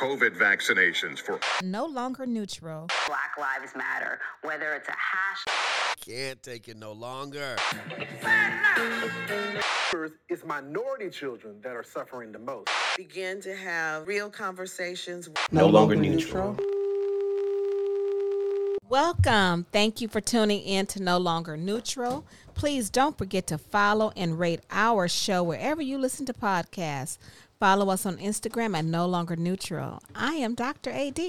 COVID vaccinations for No longer neutral. Black Lives Matter, whether it's a hash. Can't take it no longer. It's minority children that are suffering the most. begin to have real conversations. No longer neutral. Welcome. Thank you for tuning in to No Longer Neutral. Please don't forget to follow and rate our show wherever you listen to podcasts. Follow us on Instagram at No Longer Neutral. I am Dr. AD.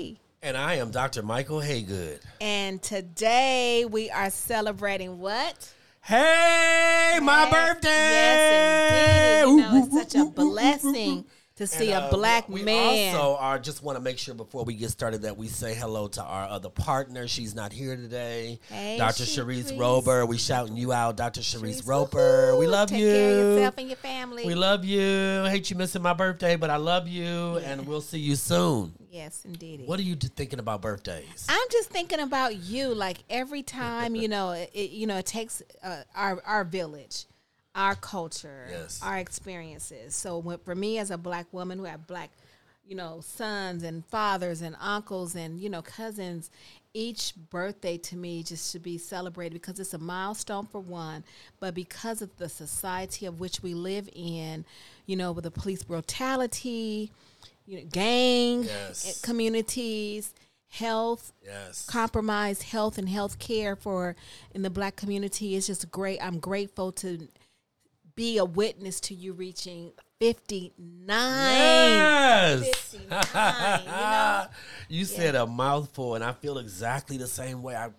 And I am Dr. Michael Haygood. And today we are celebrating what? Hey, my Yes, birthday! Yes, indeed. You know, it's such a blessing. To see And, a uh, black we man. also are just want to make sure before we get started that we say hello to our other partner. She's not here today. Hey, Dr. Sharice. Sharice Roper. We shouting you out, Dr. Sharice Sharice, Roper. We love Take you. care of yourself and your family. We love you. Hate you missing my birthday, but I love you, and we'll see you soon. yes, indeed. What are you thinking about birthdays? I'm just thinking about you. Like every time, you know, it, it- you know, it takes uh, our our village, our culture, Yes. our experiences. So when, for me, as a black woman who have black, you know, sons and fathers and uncles and you know cousins, each birthday to me just should be celebrated because it's a milestone for one, but because of the society of which we live in, you know, with the police brutality, you know, gang Yes. eh, communities, health, yes. compromised health and health care for in the black community is just great. I'm grateful to be a witness to you reaching 59. Yes. 59, you know? You said a mouthful, and I feel exactly the same way. I,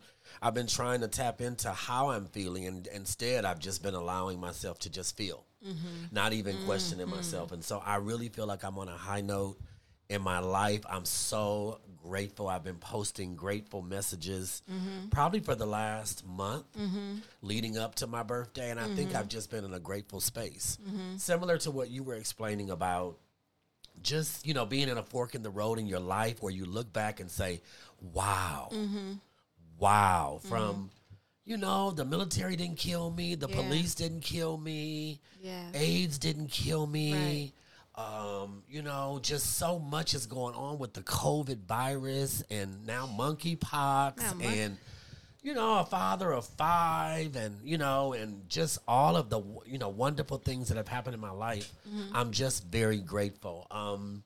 I've been trying to tap into how I'm feeling, and instead, I've just been allowing myself to just feel, Mm-hmm. not even questioning myself. And so, I really feel like I'm on a high note in my life. I'm so grateful. I've been posting grateful messages Mm-hmm. probably for the last month mm-hmm. leading up to my birthday, and I think mm-hmm. I've just been in a grateful space, mm-hmm. similar to what you were explaining about just you know being in a fork in the road in your life where you look back and say wow. Wow. From you know the military didn't kill me the Yeah. police didn't kill me Yes. aids didn't kill me um, you know, just so much is going on with the COVID virus and now monkeypox Now mon- and you know, a father of five, and you know, and just all of the you know wonderful things that have happened in my life. Mm-hmm. I'm just very grateful. Um,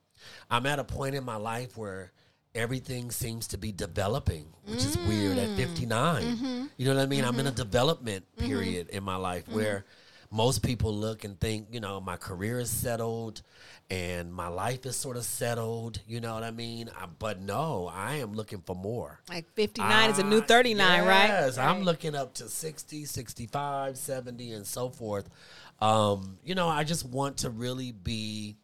I'm at a point in my life where everything seems to be developing, which is weird at mm. 59. Mm-hmm. You know what I mean? I'm in a mm-hmm. development period in my life where most people look and think, you know, my career is settled and my life is sort of settled. You know what I mean? I, but no, I am looking for more. Like 59 is a new Ah, 39, right? Yes, I'm looking up to 60, 65, 70, and so forth. Um, you know, I just want to really be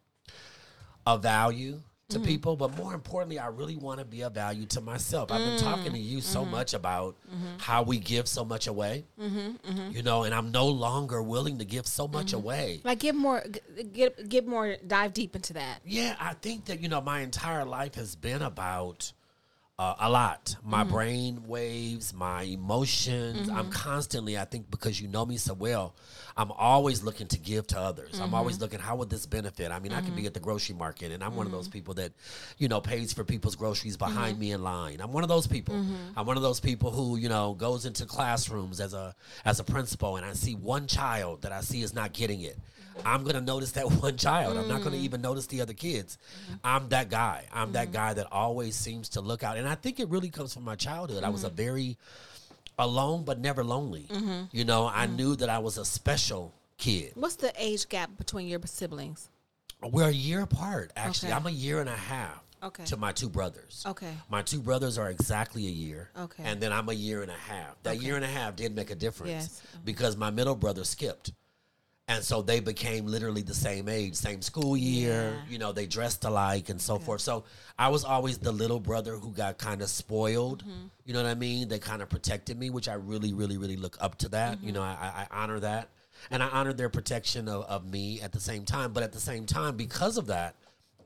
a value to Mm-hmm. people, but more importantly, I really want to be a value to myself. I've been Mm. talking to you so Mm-hmm. much about how we give so much away, Mm-hmm, you know, and I'm no longer willing to give so much away. Like give more g- get get more dive deep into that. Yeah, I think that you know my entire life has been about uh, a lot. My Mm-hmm. brain waves, my emotions. I'm constantly, I think, because you know me so well, I'm always looking to give to others. I'm always Mm-hmm. looking, how would this benefit? I mean, I could be at the grocery market, and I'm one of those people that, you know, pays for people's groceries behind me in line. I'm one of those people. I'm one of those people who, you know, goes into classrooms as a as a principal, and I see one child that I see is not getting it. I'm gonna notice that one child. I'm not gonna mm. even notice the other kids. Mm-hmm. I'm that guy. I'm that mm-hmm. guy that always seems to look out. And I think it really comes from my childhood. I was a mm-hmm. very alone but never lonely. You know, I knew that I was a special kid. What's the age gap between your siblings? We're a year apart, actually. Okay. I'm a year and a half Okay. to my two brothers. Okay. My two brothers are exactly a year. Okay. And then I'm a year and a half. That year and a half did make a difference Yes. Because my middle brother skipped. And so they became literally the same age, same school year. Yeah. You know, they dressed alike and so forth. So I was always the little brother who got kind of spoiled. Mm-hmm. You know what I mean? They kind of protected me, which I really, really, really look up to that. Mm-hmm. You know, I, I honor that. And I honor their protection of, of me at the same time. But at the same time, because of that,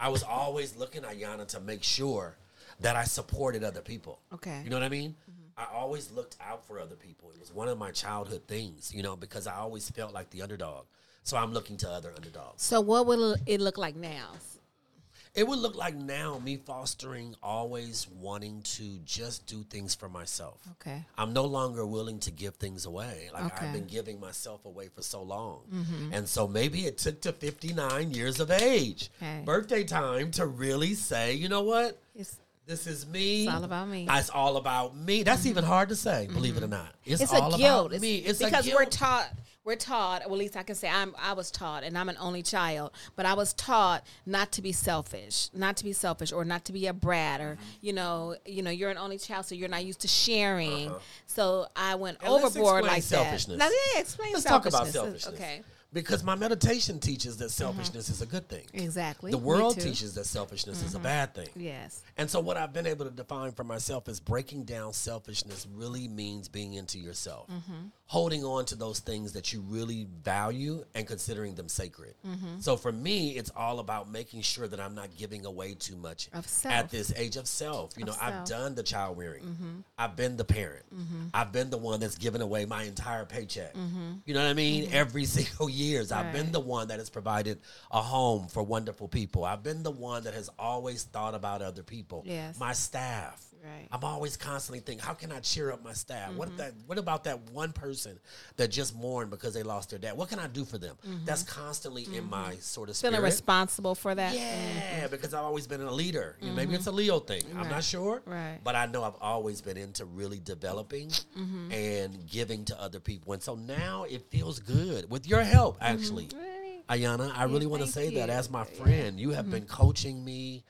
I was always looking at Yana to make sure that I supported other people. Okay. You know what I mean? I always looked out for other people. It was one of my childhood things, you know, because I always felt like the underdog. So I'm looking to other underdogs. So what will it look like now? It would look like now me fostering always wanting to just do things for myself. Okay. I'm no longer willing to give things away. Like Okay. Mm-hmm. I've been giving myself away for so long. And so maybe it took to 59 years of age, Okay. birthday time, to really say, you know what? This is me. It's all about me. It's all about me. That's even hard to say, believe it or not. It's, it's all a guilt. about me. It's a because we're taught we're taught well at least i can say i'm i was taught and i'm an only child but i was taught not to be selfish not to be selfish or not to be a brat or Mm-hmm. you know you know you're an only child so you're not used to sharing so i went Uh-huh. And overboard like selfishness. that now yeah explain Let's talk about selfishness. okay Because my meditation teaches that selfishness is a good thing. exactly The world. Mm-hmm. teaches that selfishness is a bad thing. yes And so, what I've been able to define for myself is breaking down selfishness really means being into yourself, Mm-hmm. holding on to those things that you really value and considering them sacred. Mm-hmm. So, for me, it's all about making sure that I'm not giving away too much Of self. at this age of self. You Of know, I've. Mm-hmm. done the child rearing, I've been the parent, I've been the one that's given away my entire paycheck. You know what I mean? Every single years, I've been. The one that has provided a home for wonderful people. I've been the one that has always thought about other people. Yes. My staff. Right. Mm-hmm. I'm always constantly thinking, how can I cheer up my staff? What if that what about that one person that just mourned because they lost their dad? What can I do for them? That's constantly in my sort of spirit. Mm-hmm. feeling responsible for that Yeah, because I've always been a leader. You Maybe it's a Leo thing. I'm not sure. Right. But I know I've always been into really developing Mm-hmm. and giving to other people. And so now it feels good with your help, actually. Ayana, I really want to say that as my friend. You have been coaching me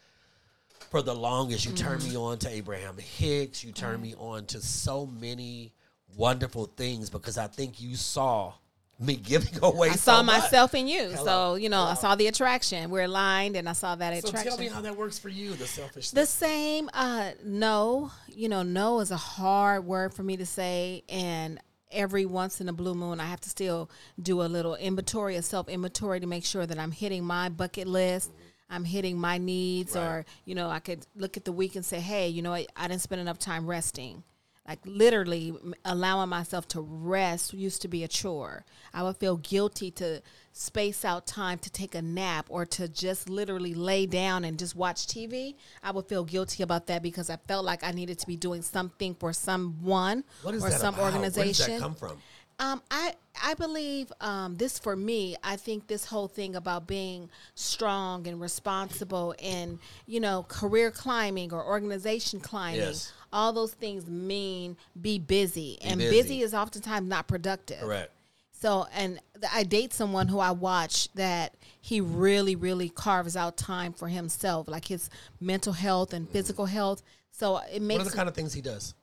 for the longest. You turned Mm-hmm. me on to Abraham Hicks. You turned me on to so many wonderful things because I think you saw me giving away. I saw so much. myself in you, Hello. so you know I saw the attraction. We're aligned, and I saw that So attraction. tell me how that works for you, the selfishness. The same, uh, no. You know, no is a hard word for me to say. And every once in a blue moon, I have to still do a little inventory, a self inventory to make sure that I'm hitting my bucket list. I'm hitting my needs, Right. or, you know, I could look at the week and say, hey, you know, what? I didn't spend enough time resting. Like literally allowing myself to rest used to be a chore. I would feel guilty to space out time to take a nap or to just literally lay down and just watch TV. I would feel guilty about that because I felt like I needed to be doing something for someone what is or that some about? Where organization. does that come from? Um, I I believe um, this for me. I think this whole thing about being strong and responsible and you know career climbing or organization climbing. Yes. All those things mean be busy, and busy. busy. is oftentimes not productive. Correct. So, and I date someone who I watch that he really, really carves out time for himself, like his mental health and physical health. So it What makes are the kind of things he does?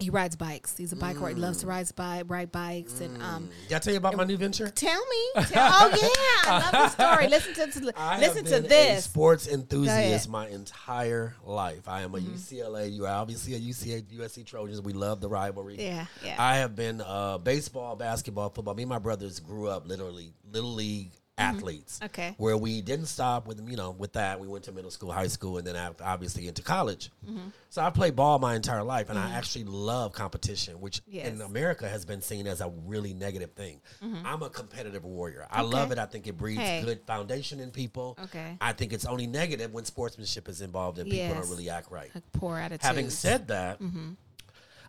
He rides bikes. He's a bike rider. He loves to ride bike, ride bikes, and um, Did I tell you about my new venture? Tell me. Tell, oh yeah, I love the story. Listen to to this. I listen have to been a this. sports enthusiast my entire life. I am Mm-hmm. a UCLA. You are obviously a UCA USC Trojans. We love the rivalry. Yeah, yeah. I have been uh, baseball, basketball, football. Me and my brothers grew up literally little league athletes. Mm-hmm. Okay. Where we didn't stop with you know with that. We went to middle school, high school, and then I- obviously into college. Mm-hmm. So I played ball my entire life, and I actually love competition, which in America has been seen as a really negative thing. I'm a competitive warrior. I love it. I think it breeds Mm-hmm. Hey. good foundation in people. Okay. I think it's only negative when sportsmanship is involved and people Yes. don't really act right. Like poor attitude. Having said that, Mm-hmm.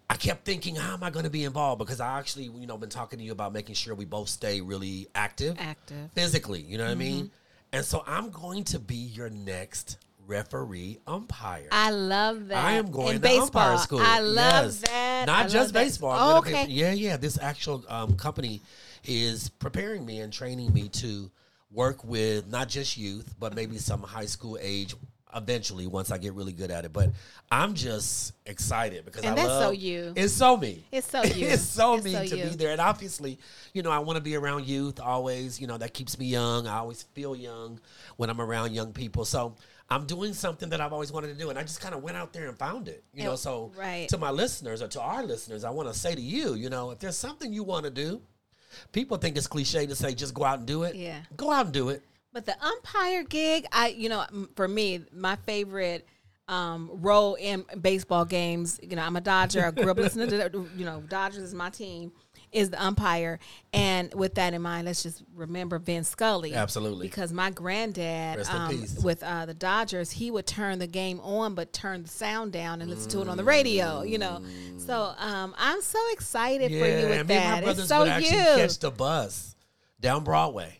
I kept thinking, how am I going to be involved? Because I actually, you know, been talking to you about making sure we both stay really active, active. physically. You know what I mean? Mm-hmm. And so I'm going to be your next referee umpire. I love that. I am going In to umpire baseball. school. I love Yes. that. Not I just baseball. Oh, gonna be- okay. yeah, yeah. This actual um, company is preparing me and training me to work with not just youth, but maybe some high school age. Eventually, once I get really good at it, but I'm just excited because And I that's so love you. It's so me. It's so you. it's so It's me so to you. be there, and obviously, you know, I want to be around youth always. You know, that keeps me young. I always feel young when I'm around young people. So I'm doing something that I've always wanted to do, and I just kind of went out there and found it. You know, so right. to my listeners or to our listeners, I want to say to you, you know, if there's something you want to do, people think it's cliche to say just go out and do it. Yeah. go out and do it. But the umpire gig, I you know, for me, my favorite um, role in baseball games. You know, I'm a Dodger. I grew up listening to you know Dodgers is my team, is the umpire. And with that in mind, let's just remember Vin Scully. Absolutely. Because my granddad um, with uh, the Dodgers, he would turn the game on, but turn the sound down and listen to it on the radio. You know, so um, I'm so excited for you with and me and my that. brothers It's so you. catch the bus down Broadway.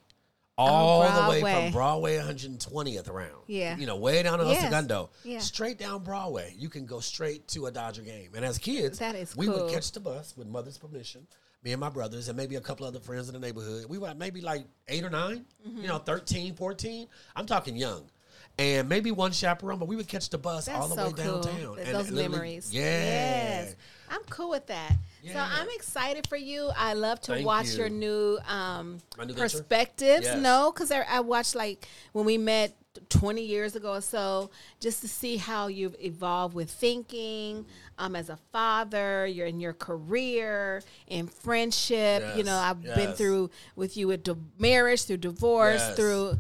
All the way from Broadway 120th around. Yeah. You know, way down to El Yes. Segundo. Yeah. Straight down Broadway. You can go straight to a Dodger game. And as kids, That is we cool. would catch the bus with mother's permission. Me and my brothers and maybe a couple other friends in the neighborhood. We were maybe like eight or 9 Mm-hmm. you know, 13, 14. I'm talking young. And maybe one chaperone, but we would catch the bus That's all the so way cool. downtown. And Those memories. Yeah. Yes. I'm cool with that. So Yeah. I'm excited for you. I love to Thank watch you. your new um, new perspectives. Yes. No, because I, I watched like when we met 20 years ago or so, just to see how you've evolved with thinking um, as a father, you're in your career, in friendship. You know, I've been through with you with di- marriage, through divorce, Yes. through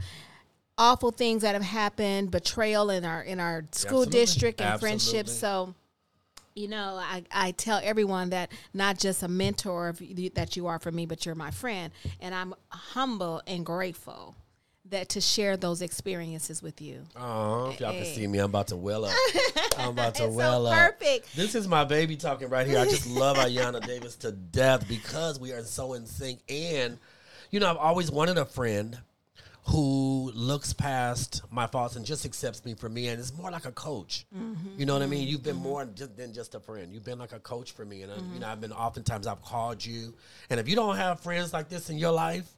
awful things that have happened, betrayal in our in our school Absolutely. district and friendships. Absolutely. So you know, I, I tell everyone that not just a mentor that you are for me, but you're my friend, and I'm humble and grateful that to share those experiences with you. Oh, if y'all can eh. see me, I'm about to well up. I'm about to It's so well up. perfect. This is my baby talking right here. I just love Ayanna Davis to death because we are so in sync. And, you know, I've always wanted a friend who looks past my faults and just accepts me for me and is more like a coach. Mm-hmm. You know what I mean? Mm-hmm. You've been mm-hmm. more just, than just a friend. You've been like a coach for me. And, uh, you know, I've been oftentimes I've called you. And if you don't have friends like this in your life,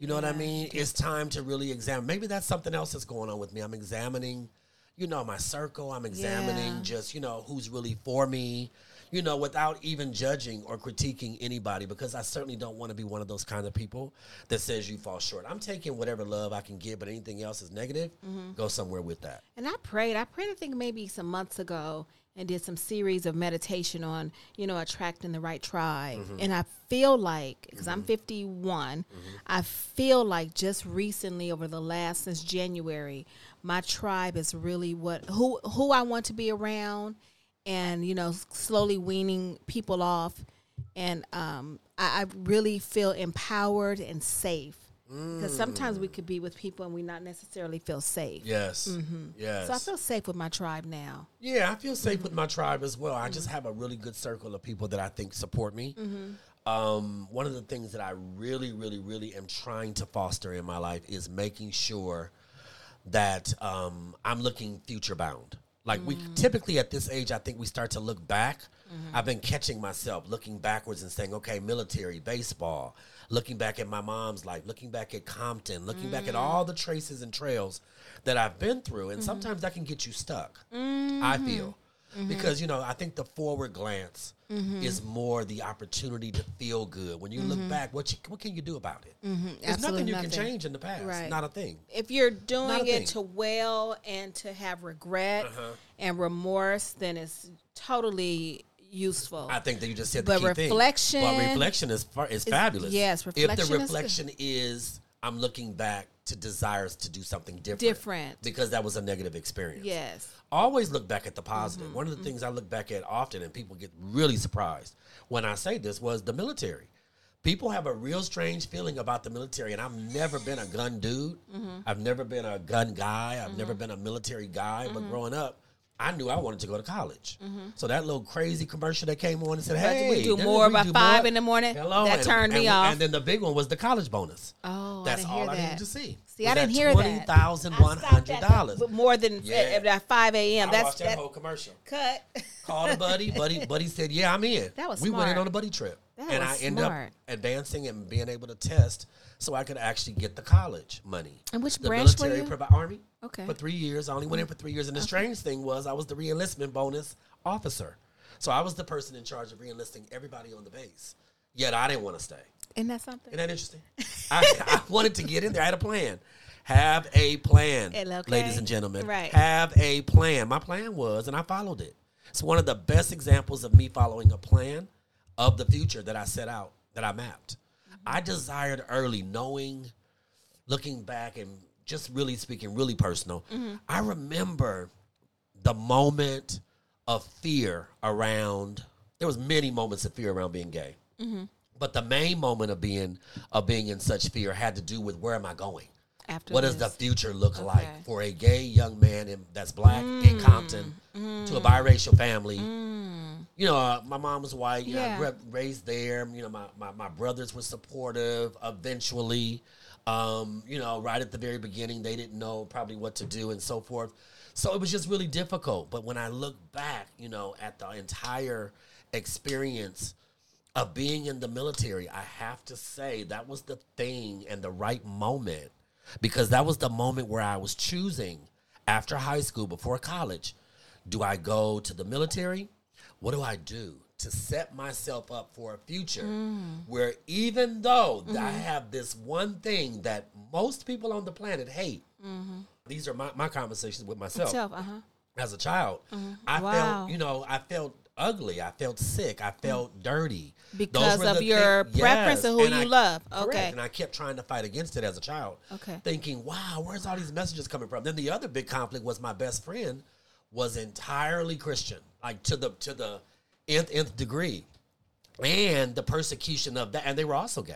you know what I mean? It's time to really examine. Maybe that's something else that's going on with me. I'm examining, you know, my circle. I'm examining Yeah. just, you know, who's really for me, you know, without even judging or critiquing anybody because I certainly don't want to be one of those kind of people that says you fall short. I'm taking whatever love I can get, but anything else is negative, mm-hmm. go somewhere with that. And I prayed. I prayed. I think maybe some months ago, and did some series of meditation on you know attracting the right tribe. Mm-hmm. And I feel like because I'm mm-hmm. 51, mm-hmm. I feel like just recently over the last since January, my tribe is really what who who I want to be around, and you know slowly weaning people off, and um, I, I really feel empowered and safe. Because sometimes we could be with people and we not necessarily feel safe. Yes. Yes. So I feel safe with my tribe now. Yeah, I feel safe with my tribe as well. I just have a really good circle of people that I think support me. Um, one of the things that I really, really, really am trying to foster in my life is making sure that um, I'm looking future bound. Like we mm. typically at this age, I think we start to look back. Mm-hmm. I've been catching myself looking backwards and saying, okay, military, baseball, looking back at my mom's life, looking back at Compton, looking back at mm. all the traces and trails that I've been through. And mm-hmm. sometimes that can get you stuck, I mm-hmm. feel. Because, you know, I think the forward glance Mm-hmm. is more the opportunity to feel good. When you look mm-hmm. back, what you, what can you do about it? Mm-hmm. There's nothing you can change in the past. Right. Not a thing. If you're doing it to well and to have regret Uh-huh. and remorse, then it's totally useful. I think that you just said But the key reflection thing. But reflection is is fabulous. yes, If reflection the is reflection is, I'm looking back to desires to do something different, Different. because that was a negative experience. yes. Always look back at the positive. Mm-hmm, One of the things I look back at often, and people get really surprised when I say this, was the military. People have a real strange feeling about the military, and I've never been a gun dude. Mm-hmm. I've never been a gun guy. I've never been a military guy. But Mm-hmm. growing up, I knew I wanted to go to college. Mm-hmm. So that little crazy commercial that came on and said, "Hey, we do more by do five more?" in the morning? Hello, That and- turned me and- off. And then the big one was the college bonus. Oh, I that's didn't all I needed to see. See, was I didn't hear that. Twenty thousand one hundred dollars. More than Yeah. at, at five a.m. I That's watched that, that whole commercial. cut. Called a buddy. Buddy, buddy said, "Yeah, I'm in." That was we went in on a buddy trip, That and I ended up advancing and being able to test, so I could actually get the college money. And which the branch were military you? provi- army. Okay. For three years, I only went in for three years, and the strange thing was, I was the reenlistment bonus officer, so I was the person in charge of reenlisting everybody on the base. Yet I didn't want to stay. Isn't that something? Isn't that interesting? I, I wanted to get in there. I had a plan. Have a plan, okay. ladies and gentlemen. Right. Have a plan. My plan was, and I followed it. It's one of the best examples of me following a plan of the future that I set out, that I mapped. I desired early, knowing, looking back, and just really speaking, really personal. Mm-hmm. I remember the moment of fear around. There was many moments of fear around being gay mm-hmm. But the main moment of being of being in such fear had to do with where am I going? After What does the future look like for a gay young man in, that's black in Compton to a biracial family? You know, uh, my mom was white. You know, I Yeah. grew up raised there. You know, my, my, my brothers were supportive eventually. Um, you know, right at the very beginning, they didn't know probably what to do and so forth. So it was just really difficult. But when I look back, you know, at the entire experience of being in the military, I have to say that was the thing and the right moment because that was the moment where I was choosing after high school, before college, do I go to the military? What do I do to set myself up for a future mm. where even though I mm-hmm. have this one thing that most people on the planet hate, mm-hmm. these are my, my conversations with myself Self, uh-huh. as a child. Mm-hmm. I Wow. felt, you know, I felt ugly. I felt sick. I mm. felt dirty. Because of your thi- preference of who and you I- love. correct. Okay. And I kept trying to fight against it as a child. Okay. Thinking, wow, where's all these messages coming from? Then the other big conflict was my best friend was entirely Christian, like to the to the nth, nth degree, and the persecution of that, and they were also gay.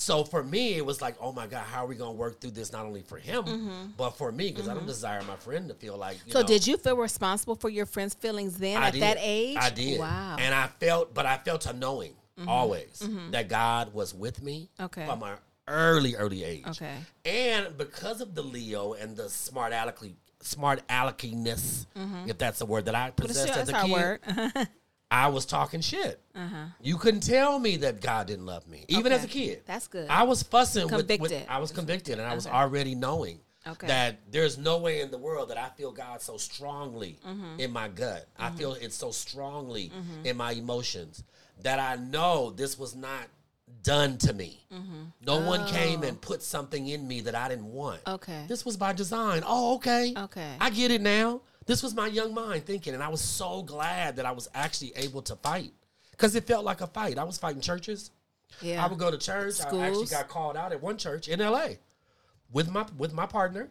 So for me, it was like, oh my God, how are we going to work through this not only for him, mm-hmm. but for me? Because I don't mm-hmm. desire my friend to feel like. Mm-hmm. So know, did you feel responsible for your friends' feelings then I at did. that age? I did. Wow. And I felt, but I felt a knowing mm-hmm. always that God was with me Okay. from an early, early age. Okay. And because of the Leo and the smart alecky, smart aleckiness, if that's a word that I possessed as a kid, word. I was talking shit. Uh-huh. You couldn't tell me that God didn't love me, even as a kid. That's good. I was fussing with, with. Convicted. I was convicted, and I was already knowing Okay. that there's no way in the world that I feel God so strongly Mm-hmm. in my gut. I feel it so strongly in my emotions that I know this was not done to me. No one came and put something in me that I didn't want. Oh. Okay. This was by design. Oh, okay. Okay. I get it now. This was my young mind thinking, and I was so glad that I was actually able to fight because it felt like a fight. I was fighting churches. yeah. I would go to church. I actually got called out at one church in LA with my with my partner,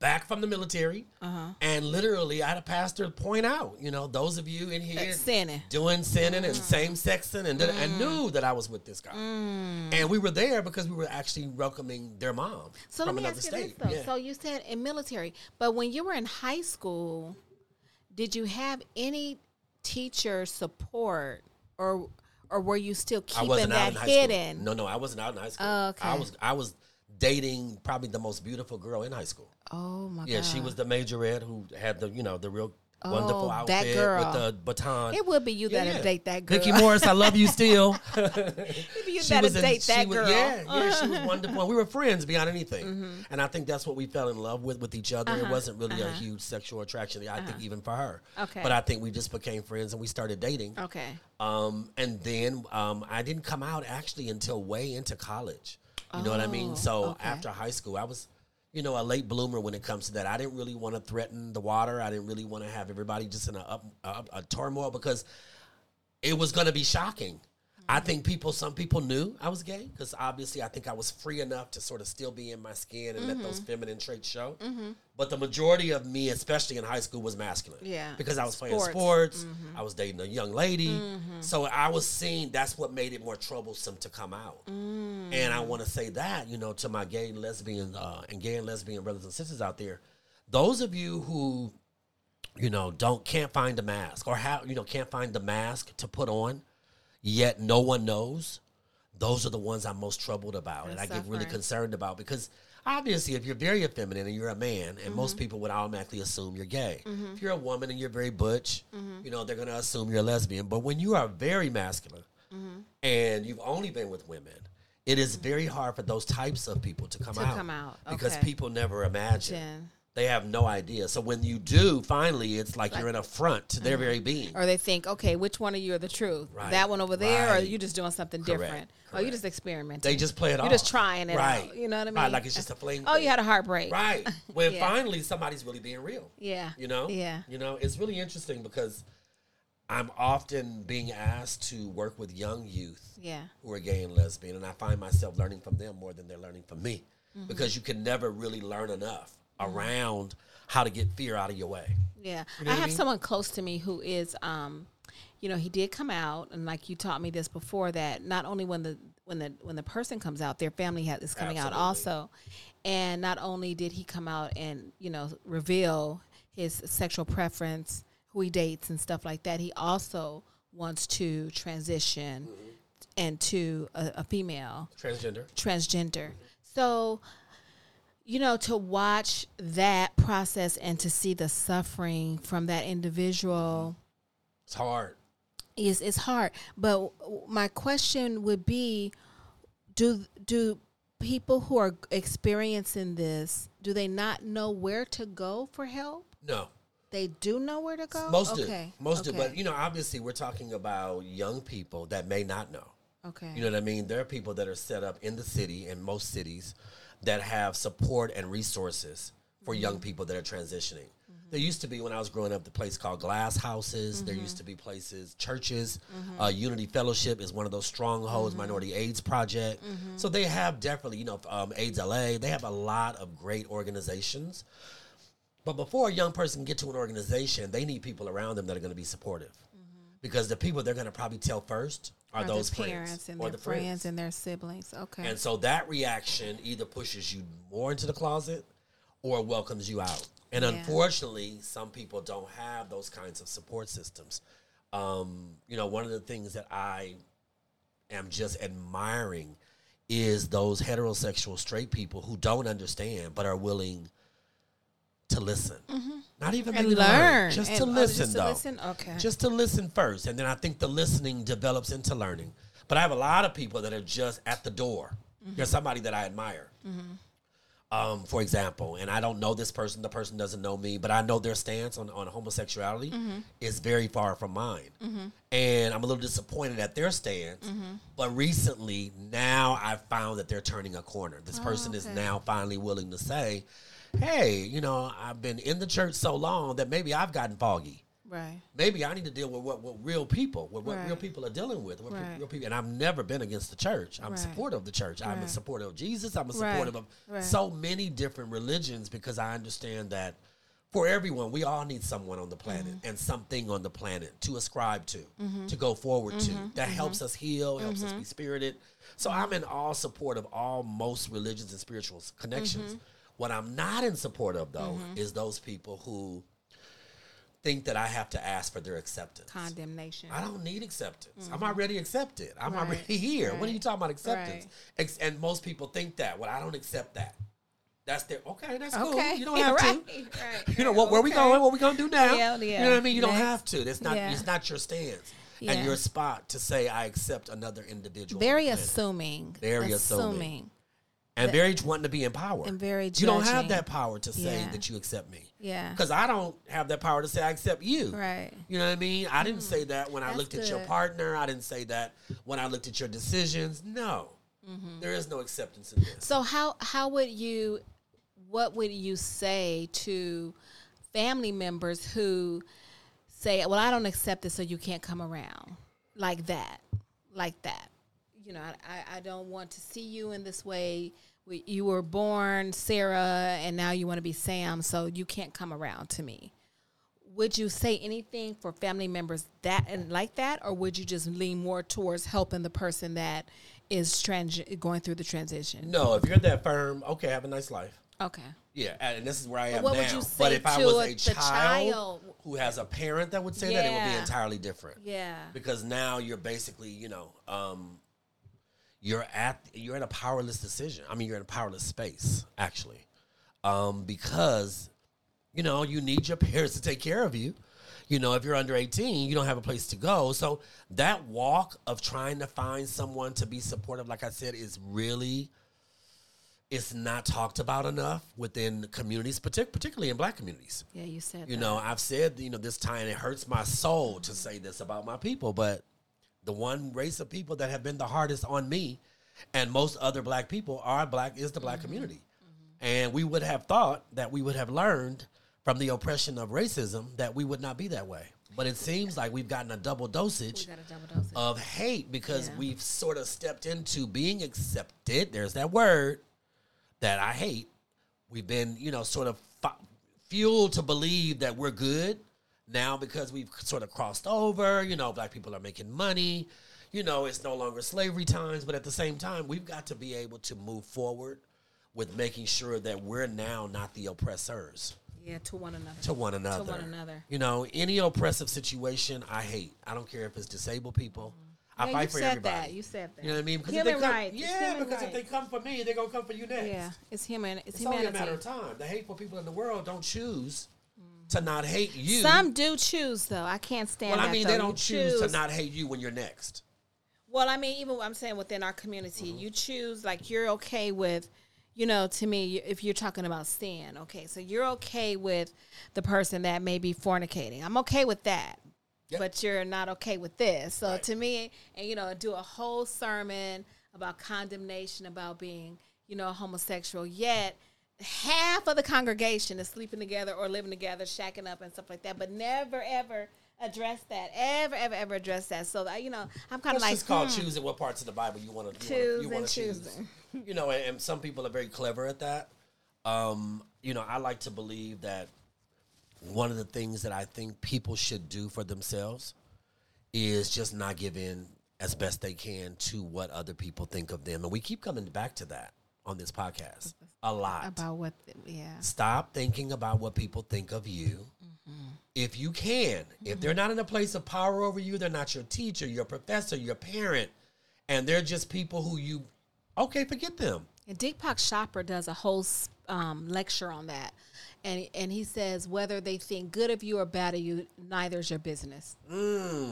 back from the military, Uh-huh. and literally I had a pastor point out, you know, those of you in here sinning. doing sinning Mm. and same sexing, and, and knew that I was with this guy, and we were there because we were actually welcoming their mom So from let me another ask you state. this though. Yeah. So you said in military, but when you were in high school, did you have any teacher support, or or were you still keeping that hidden? school. No, no, I wasn't out in high school. Oh, okay. I was I was dating probably the most beautiful girl in high school. Oh my god. Yeah, god! she was the majorite who had the you know the real wonderful Oh, that outfit with the baton. It would be you Yeah, that'd yeah. date that girl. Vicky Morris, I love you still. Maybe you She that'd was in- date she that was- girl. Yeah, yeah, she was wonderful. We were friends beyond anything, Mm-hmm. and I think that's what we fell in love with with each other. Uh-huh, It wasn't really a huge sexual attraction. I think even for her. Okay. But I think we just became friends and we started dating. Okay. Um, and then um, I didn't come out actually until way into college. You know what I mean? Oh, So okay. after high school, I was, you know, a late bloomer when it comes to that. I didn't really want to threaten the water. I didn't really want to have everybody just in a, up, a, a turmoil because it was going to be shocking. I Mm-hmm. think people, some people knew I was gay because obviously I think I was free enough to sort of still be in my skin and let those Mm-hmm. feminine traits show. But the majority of me, especially in high school, was masculine. Yeah. Because I was playing Sports. sports, I was dating a young lady. So I was seeing that's what made it more troublesome to come out. And I want to say that, you know, to my gay and lesbian uh, and gay and lesbian brothers and sisters out there, those of you who, you know, don't can't find a mask or how, you know can't find the mask to put on, yet no one knows. Those are the ones I'm most troubled about, and I get really concerned about because obviously, if you're very effeminate and you're a man, and most mm-hmm. people would automatically assume you're gay. Mm-hmm. If you're a woman and you're very butch, mm-hmm. you know they're gonna assume you're a lesbian. But when you are very masculine and you've only been with women, it is very hard for those types of people to come To out come out, because okay. people never imagine. They have no idea. So when you do, finally, it's like, you're an affront to their very being. Or they think, okay, which one of you are the truth? Right. That one over there, or Right. you just doing something Correct. different? Or you Correct. just experimenting? They just play it off. You're just trying it right. out. You know what I mean? Right, like it's just a fling. Oh, thing. you had a heartbreak. Right. When Yeah. finally somebody's really being real. Yeah. You know? Yeah. You know, it's really interesting because I'm often being asked to work with young youth Yeah. who are gay and lesbian, and I find myself learning from them more than they're learning from me Mm-hmm. because you can never really learn enough around how to get fear out of your way. Yeah, know I what I have mean? someone close to me who is, um, you know, he did come out, and like you taught me this before, that not only when the when the when the person comes out, their family has, is coming out also, and not only did he come out and you know reveal his sexual preference, who he dates, and stuff like that, he also wants to transition into a, a female Transgender. transgender. So, you know, to watch that process and to see the suffering from that individual It's hard. is is hard. But my question would be do do people who are experiencing this do they not know where to go for help? No. They do know where to go. Most okay. do. Most okay. do. But you know, obviously we're talking about young people that may not know. okay. You know what I mean? There are people that are set up in the city, in most cities, that have support and resources for young people that are transitioning. There used to be, when I was growing up, the place called Glass Houses. There used to be places, churches. Uh, Unity Fellowship is one of those strongholds, Minority AIDS Project. So they have definitely, you know, um, AIDS LA, they have a lot of great organizations. But before a young person can get to an organization, they need people around them that are going to be supportive. Because the people they're going to probably tell first are, Are those parents and or their the friends and their siblings. Okay. and so that reaction either pushes you more into the closet or welcomes you out. And Yeah. unfortunately, some people don't have those kinds of support systems. Um, you know, one of the things that I am just admiring is those heterosexual straight people who don't understand but are willing to listen. Not even Mm-hmm. And really learn. just And- to oh, listen just to though. listen? Okay. Just to listen first, and then I think the listening develops into learning. But I have a lot of people that are just at the door. Mm-hmm. There's somebody that I admire. Um, for example, and I don't know this person, the person doesn't know me, but I know their stance on, on homosexuality Mm-hmm. is very far from mine. And I'm a little disappointed at their stance. Mm-hmm. But recently, now I've found that they're turning a corner. This person is Oh, now finally willing to say, hey, you know, I've been in the church so long that maybe I've gotten foggy right. maybe I need to deal with what, what real people, what, what real people are dealing with. What Right. real people, and I've never been against the church. I'm Right. supportive of the church. I'm a Right. supporter of Jesus. I'm a Right. supportive of Right. so many different religions because I understand that for everyone, we all need someone on the planet Mm-hmm. and something on the planet to ascribe to, to go forward to. Mm-hmm. That helps us heal, helps us be spirited. So I'm in all support of all most religions and spiritual connections. Mm-hmm. What I'm not in support of, though, is those people who think that I have to ask for their acceptance. Condemnation. I don't need acceptance. I'm already accepted. I'm Mm-hmm. Right. already here. What are you talking about acceptance? Right. And most people think that. Well, I don't accept that. That's their okay. That's cool. Okay. You don't have right, to. Right. You know what? Where we Okay. going? What we gonna do now? Yeah, You know what I mean? You don't have to. That's not. Yeah. It's not your stance Yeah. and your spot to say I accept another individual. Very assuming. Very assuming. assuming. And very wanting to be empowered. And very You don't have that power to say Yeah. that you accept me. Yeah. Because I don't have that power to say I accept you. Right. You know what I mean? I didn't say that when I That's looked at your partner. I didn't say that when I looked at your decisions. No. Mm-hmm. There is no acceptance in this. So how how would you what would you say to family members who say, "Well, I don't accept this, so you can't come around," like that, like that. You know, I, I- don't want to see you in this way. We, you were born Sarah, and now you want to be Sam, so you can't come around to me. Would you say anything for family members that and like that, or would you just lean more towards helping the person that is trans- going through the transition? No, if you're that firm, okay, have a nice life. Okay. Yeah, and this is where I am what now. would you but say if I was a- a child, child? who has a parent that would say that, it would be entirely different. Yeah. Because now you're basically, you know, um, you're at you're in a powerless decision. I mean, you're in a powerless space actually, um, because you know you need your parents to take care of you. You know, if you're under 18, you don't have a place to go. So that walk of trying to find someone to be supportive, like I said, is really it's not talked about enough within communities, partic- particularly in black communities. Yeah, you said You that. know, I've said, you know, this time it hurts my soul to say this about my people, but the one race of people that have been the hardest on me and most other black people are black is the black Mm-hmm. community. And we would have thought that we would have learned from the oppression of racism that we would not be that way. But it seems like we've gotten a double dosage a double dosage. of hate because Yeah. we've sort of stepped into being accepted. There's that word that I hate. We've been, you know, sort of fu- fueled to believe that we're good Now, because we've sort of crossed over, you know, black people are making money. You know, it's no longer slavery times, but at the same time, we've got to be able to move forward with making sure that we're now not the oppressors Yeah, to one another. to one another. To one another. You know, any oppressive situation, I hate. I don't care if it's disabled people. Mm-hmm. I Yeah, fight you for said everybody. that. You said that. You know what I mean? Because if Human they come, rights. Yeah, because if they come for me, they're gonna come for you next. Yeah, it's human. It's, It's humanity. only a matter of time. The hateful people in the world don't choose to not hate you. Some do choose though. I can't stand. well, I mean, though. they don't choose to not hate you when you're next. Well, I mean, even what I'm saying within our community, Mm-hmm. you choose like you're okay with, you know, to me, if you're talking about sin, okay, so you're okay with the person that may be fornicating. I'm okay with that, Yep. but you're not okay with this. So Right. to me, and you know, do a whole sermon about condemnation about being, you know, homosexual, yet half of the congregation is sleeping together or living together, shacking up and stuff like that, but never ever address that, ever ever ever address that. So that you know, I'm kind of It's like just called hmm. choosing what parts of the Bible you want to Choose you want to choose. choosing. You know, and, and some people are very clever at that. Um, you know, I like to believe that one of the things that I think people should do for themselves is just not give in as best they can to what other people think of them, and we keep coming back to that on this podcast a lot. about what yeah Stop thinking about what people think of you. Mm-hmm. If you can, if mm-hmm. they're not in a place of power over you, they're not your teacher, your professor, your parent, and they're just people who you, okay, forget them. and Deepak Chopra does a whole um, lecture on that and and he says whether they think good of you or bad of you neither is your business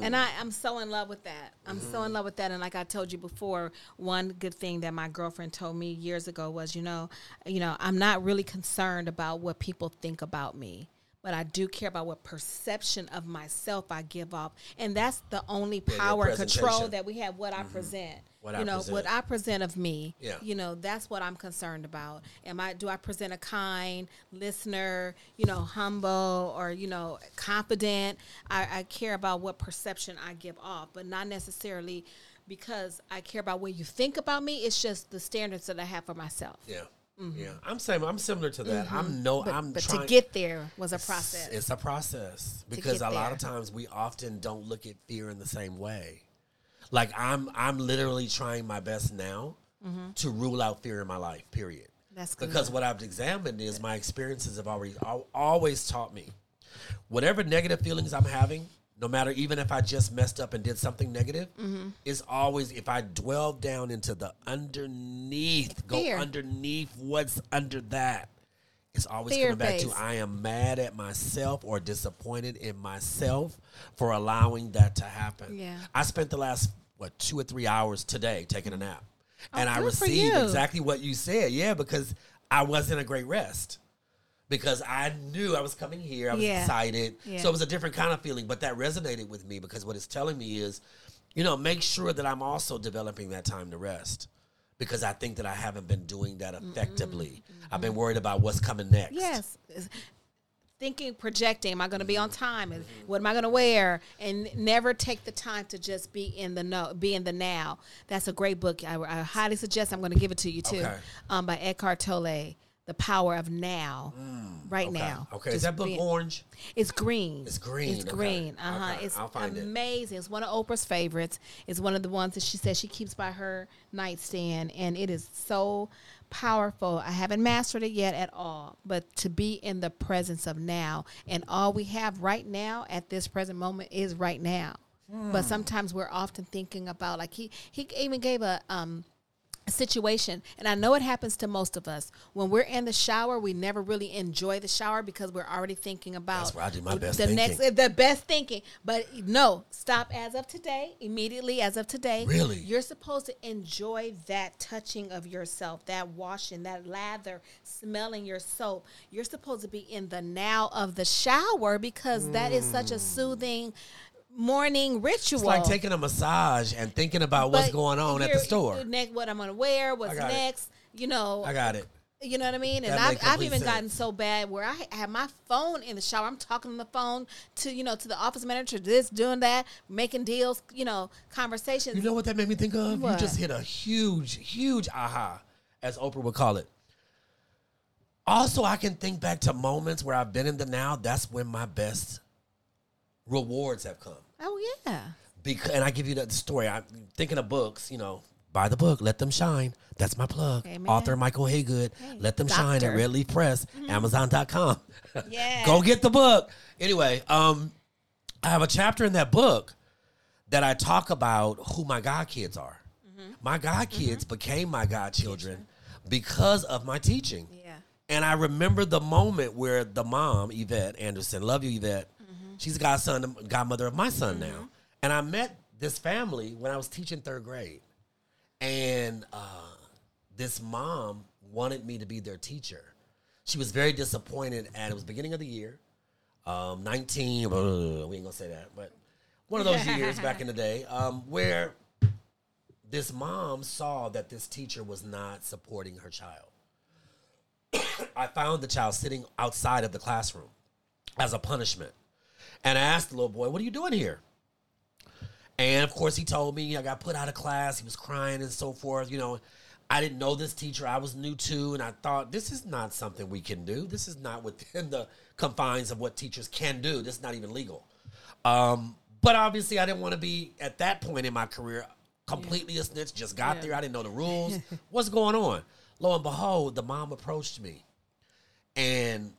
and I, I'm so in love with that. I'm so in love with that. And like I told you before, one good thing that my girlfriend told me years ago was, you know, you know, I'm not really concerned about what people think about me. But I do care about what perception of myself I give off, and that's the only power and control that we have. What I mm-hmm. present, What I you know, what. I present of me. Yeah. You know, that's what I'm concerned about. Am I do I present a kind listener, you know, humble or, you know, confident? I, I care about what perception I give off, but not necessarily because I care about what you think about me. It's just the standards that I have for myself. Yeah, yeah. I'm same. I'm similar to that. I'm no. Mm-hmm. But, I'm but trying. to get there was a process. It's a process because a lot of times we often don't look at fear in the same way. Like I'm, I'm literally trying my best now to rule out fear in my life. Period. Mm-hmm. That's good. because what I've examined is my experiences have already always taught me whatever negative feelings I'm having, no matter even if I just messed up and did something negative, Mm-hmm. is always if I dwell down into the underneath, go Fear. underneath what's under that. It's always Fear coming back to. I am mad at myself or disappointed in myself for allowing that to happen. Yeah. I spent the last what two or three hours today taking a nap, and I Oh, good for received exactly what you said. Yeah, because I wasn't a great rest because I knew I was coming here. I was Yeah. excited. Yeah. So it was a different kind of feeling, but that resonated with me because what it's telling me is, you know, make sure that I'm also developing that time to rest because I think that I haven't been doing that effectively. I've been worried about what's coming next. Yes. Thinking, projecting, am I going to be on time? And What am I going to wear? And never take the time to just be in the no, be in the now. That's a great book. I, I highly suggest. I'm going to give it to you too, Okay. um, by Eckhart Tolle. The power of now, right Okay. now. Okay. Is that book being- orange? It's green. It's green, It's okay. green. Uh huh. Okay, It's find it. amazing. It's one of Oprah's favorites. It's one of the ones that she says she keeps by her nightstand, and it is so powerful. I haven't mastered it yet at all, but to be in the presence of now, and all we have right now at this present moment is right now. Hmm. But sometimes we're often thinking about like he he even gave a um a situation. And i know it happens to most of us. When we're in the shower we never really enjoy the shower because we're already thinking about That's where I do my best the thinking. next the best thinking. But no stop as of today immediately as of today. Really? you're supposed to enjoy that touching of yourself that washing that lather smelling your soap. You're supposed to be in the now of the shower because that is such a mm. soothing morning ritual It's like taking a massage and thinking about what's going on at the store. Next, what I'm gonna wear, what's got it. next, you know. I got it. You know what I mean? And I've, I've even gotten so bad where I have my phone in the shower. I'm talking on the phone to you know to the office manager, this, doing that, making deals, you know, conversations. You know what that made me think of? What? You just hit a huge, huge aha, as Oprah would call it. Also, I can think back to moments where I've been in the now. That's when my best rewards have come. Oh yeah. Because, and I give you that story. I'm thinking of books, you know, buy the book, Let Them Shine. That's my plug. Amen. Author Michael Haygood, Let Them Shine at. Redleaf Press, Amazon.com. Yeah. Go get the book. Anyway, um, I have a chapter in that book that I talk about who my God kids are. Mm-hmm. My God kids became my God children because of my teaching. Yeah. And I remember the moment where the mom, Yvette Anderson, love you, Yvette. She's the godson, godmother of my son now. And I met this family when I was teaching third grade. And uh, this mom wanted me to be their teacher. She was very disappointed at it was beginning of the year, um, 19, blah, blah, blah, we ain't gonna say that, but one of those years back in the day, um, where this mom saw that this teacher was not supporting her child. I found the child sitting outside of the classroom as a punishment. And I asked the little boy, What are you doing here? And of course, he told me I got put out of class. He was crying and so forth. You know, I didn't know this teacher. I was new to, and I thought this is not something we can do. This is not within the confines of what teachers can do. This is not even legal. Um, but obviously, I didn't want to be at that point in my career completely a snitch. Just got there. I didn't know the rules. What's going on? Lo and behold, the mom approached me, and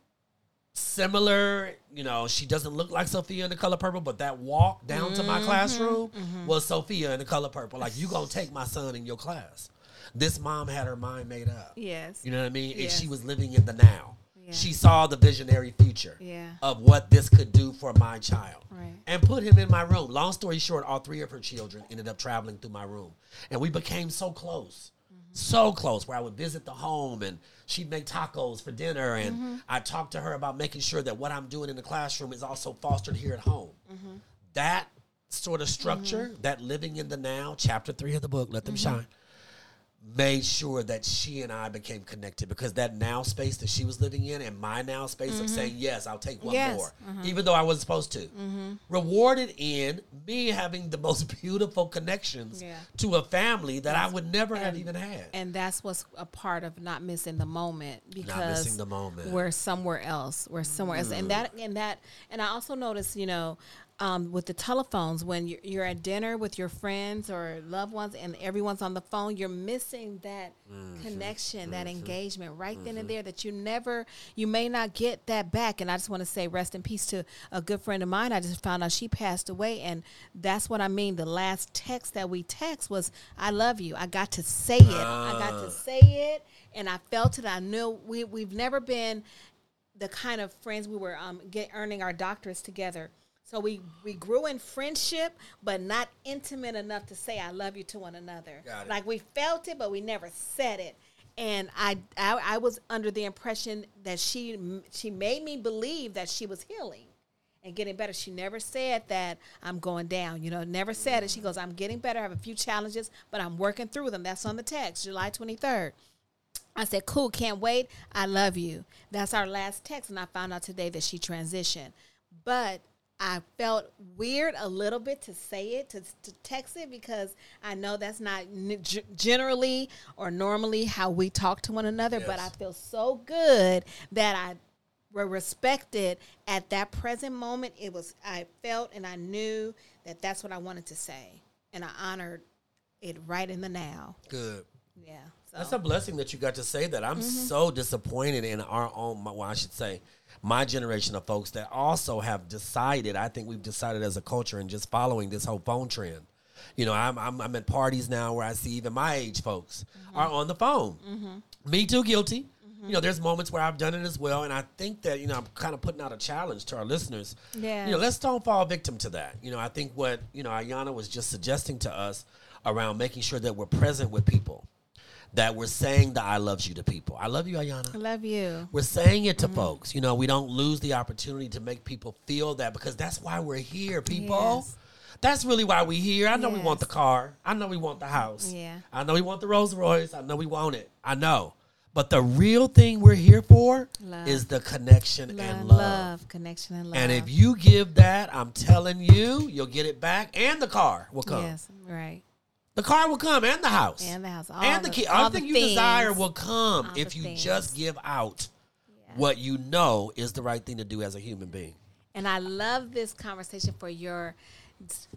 similar, you know, she doesn't look like Sofia in the color purple, but that walk down to my mm-hmm, classroom mm-hmm, mm-hmm. was Sofia in the color purple. Like, you gonna take my son in your class. This mom had her mind made up. Yes. You know what I mean? And she was living in the now. Yeah. She saw the visionary future Yeah. of what this could do for my child. Right. And put him in my room. Long story short, all three of her children ended up traveling through my room. And we became so close. So close where I would visit the home and she'd make tacos for dinner and mm-hmm. I talked to her about making sure that what I'm doing in the classroom is also fostered here at home. Mm-hmm. That sort of structure, mm-hmm. that living in the now, chapter three of the book, Let Them Shine, made sure that she and I became connected because that now space that she was living in and my now space of mm-hmm. saying, yes, I'll take one Yes. more, mm-hmm. even though I wasn't supposed to, mm-hmm. rewarded in me having the most beautiful connections Yeah. to a family that I would never have even had. And that's what's a part of not missing the moment because missing the moment. we're somewhere else. We're somewhere else, and mm. that and that and I also noticed, you know, um, with the telephones when you're, you're at dinner with your friends or loved ones, and everyone's on the phone, you're missing that Mm-hmm. connection, that engagement right then and there that you never, you may not get that back. And I just want to say, rest in peace to a good friend of mine. I just found out she passed away, and that's what I mean. The last text that we text was, "I love you." I got to say it. I got Ah. to say it, and I felt it. I knew we we've never been the kind of friends we were um, get earning our doctorates together. So we we grew in friendship, but not intimate enough to say "I love you" to one another. Like we felt it, but we never said it. And I, I I was under the impression that she she made me believe that she was healing and getting better. She never said that I'm going down. You know, never said it. She goes, I'm getting better. I have a few challenges, but I'm working through them. That's on the text, July 23rd. I said, cool, can't wait. I love you. That's our last text. And I found out today that she transitioned. But I felt weird a little bit to say it, to, to text it, because I know that's not g- generally or normally how we talk to one another. But I feel so good that I were respected at that present moment. It was, I felt and I knew that that's what I wanted to say. And I honored it right in the now. Good. Yeah. So. That's a blessing that you got to say that. I'm Mm-hmm. so disappointed in our own, well, I should say, my generation of folks that also have decided. I think we've decided as a culture and just following this whole phone trend. You know, I'm, I'm, I'm at parties now where I see even my age folks Mm-hmm. are on the phone. Me too, guilty. You know, there's moments where I've done it as well, and I think that you know I'm kind of putting out a challenge to our listeners. Yeah. You know, let's don't fall victim to that. You know, I think what you know Ayana was just suggesting to us around making sure that we're present with people that we're saying the I loves you to people. I love you, Ayana. I love you. We're saying it to Mm-hmm. folks. You know, we don't lose the opportunity to make people feel that because that's why we're here, people. Yes. That's really why we're here. I know we want the car. I know we want the house. Yeah. I know we want the Rolls Royce. I know we want it. I know. But the real thing we're here for Love. is the connection Love, and love. love. connection, and love. And if you give that, I'm telling you, you'll get it back and the car will come. yes, right, The car will come and the house. and the house, and the, the- key. all Everything you desire will come All if you things. just give out what you know is the right thing to do as a human being. And I love this conversation for your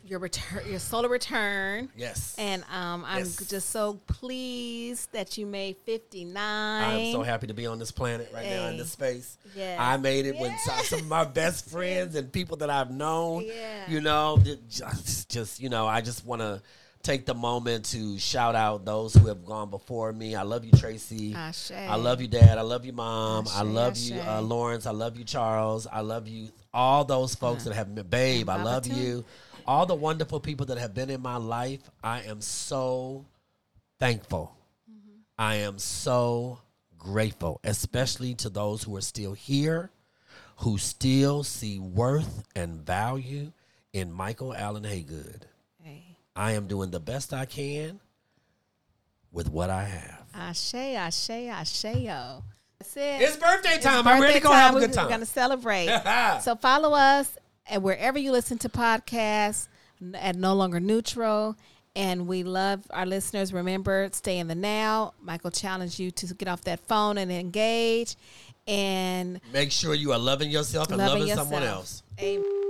your return, your solar return. Yes. And um, I'm Yes. just so pleased that you made 59. I'm so happy to be on this planet right now in this space. Yes. I made it with some- some of my best friends and people that I've known. Yeah. You know, just, just you know, I just want to take the moment to shout out those who have gone before me. I love you, Tracy. Ashe. I love you, Dad. I love you, Mom. I Ashe, love you, uh, Lawrence. I love you, Charles. I love you, all those folks that have been, babe. I. Love too. you. All the wonderful people that have been in my life. I am so thankful. I am so grateful, especially to those who are still here, who still see worth and value in Michael Allen Haygood. I am doing the best I can with what I have. Ashe, ashe, ashe, yo. That's it. It's birthday It's time. I'm ready to birthday go have a good time. We're going to celebrate. so follow us and wherever you listen to podcasts at No Longer Neutral. And we love our listeners. Remember, stay in the now. Michael challenged you to get off that phone and engage and Make sure you are loving yourself and loving loving yourself. someone else. Amen.